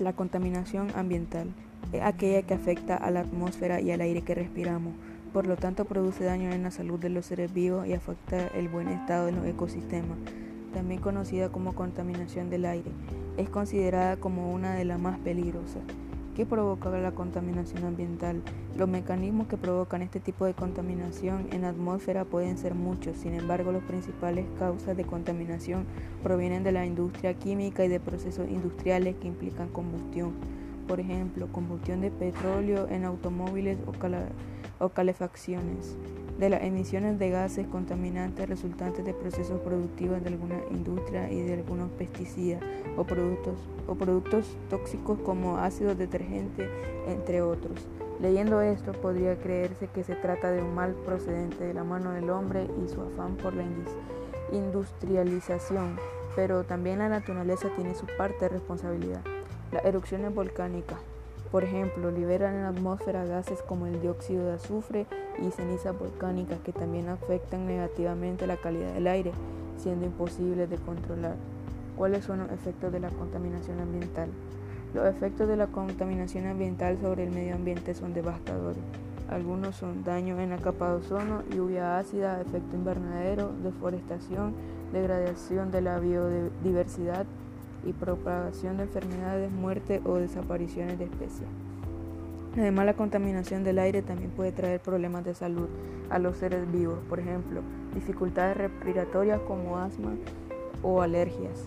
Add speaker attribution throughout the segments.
Speaker 1: La contaminación ambiental es aquella que afecta a la atmósfera y al aire que respiramos. Por lo tanto, produce daño en la salud de los seres vivos y afecta el buen estado de los ecosistemas. También conocida como contaminación del aire, es considerada como una de las más peligrosas. ¿Qué provoca la contaminación ambiental? Los mecanismos que provocan este tipo de contaminación en la atmósfera pueden ser muchos, sin embargo las principales causas de contaminación provienen de la industria química y de procesos industriales que implican combustión. Por ejemplo, combustión de petróleo en automóviles o, calefacciones, de las emisiones de gases contaminantes resultantes de procesos productivos de alguna industria y de algunos pesticidas o productos, o productos tóxicos como ácidos detergentes, entre otros. Leyendo esto podría creerse que se trata de un mal procedente de la mano del hombre y su afán por la industrialización, pero también la naturaleza tiene su parte de responsabilidad. Las erupciones volcánicas por ejemplo, liberan en la atmósfera gases como el dióxido de azufre y cenizas volcánicas que también afectan negativamente la calidad del aire, siendo imposible de controlar. ¿Cuáles son los efectos de la contaminación ambiental? Los efectos de la contaminación ambiental sobre el medio ambiente son devastadores. Algunos son daño en la capa de ozono, lluvia ácida, efecto invernadero, deforestación, degradación de la biodiversidad, y propagación de enfermedades, muerte o desapariciones de especies. Además, la contaminación del aire también puede traer problemas de salud a los seres vivos, por ejemplo, dificultades respiratorias como asma o alergias.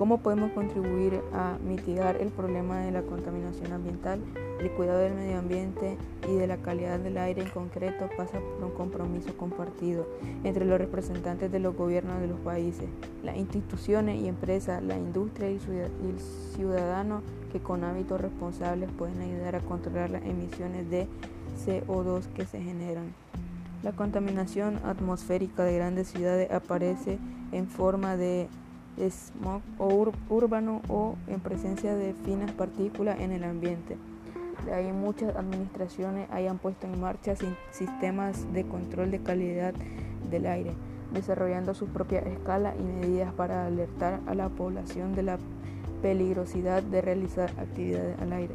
Speaker 1: ¿Cómo podemos contribuir a mitigar el problema de la contaminación ambiental? El cuidado del medio ambiente y de la calidad del aire en concreto pasa por un compromiso compartido entre los representantes de los gobiernos de los países, las instituciones y empresas, la industria y el ciudadano que con hábitos responsables pueden ayudar a controlar las emisiones de CO2 que se generan. La contaminación atmosférica de grandes ciudades aparece en forma de smog o urbano o en presencia de finas partículas en el ambiente. De ahí muchas administraciones hayan puesto en marcha sistemas de control de calidad del aire, desarrollando su propia escala y medidas para alertar a la población de la peligrosidad de realizar actividades al aire.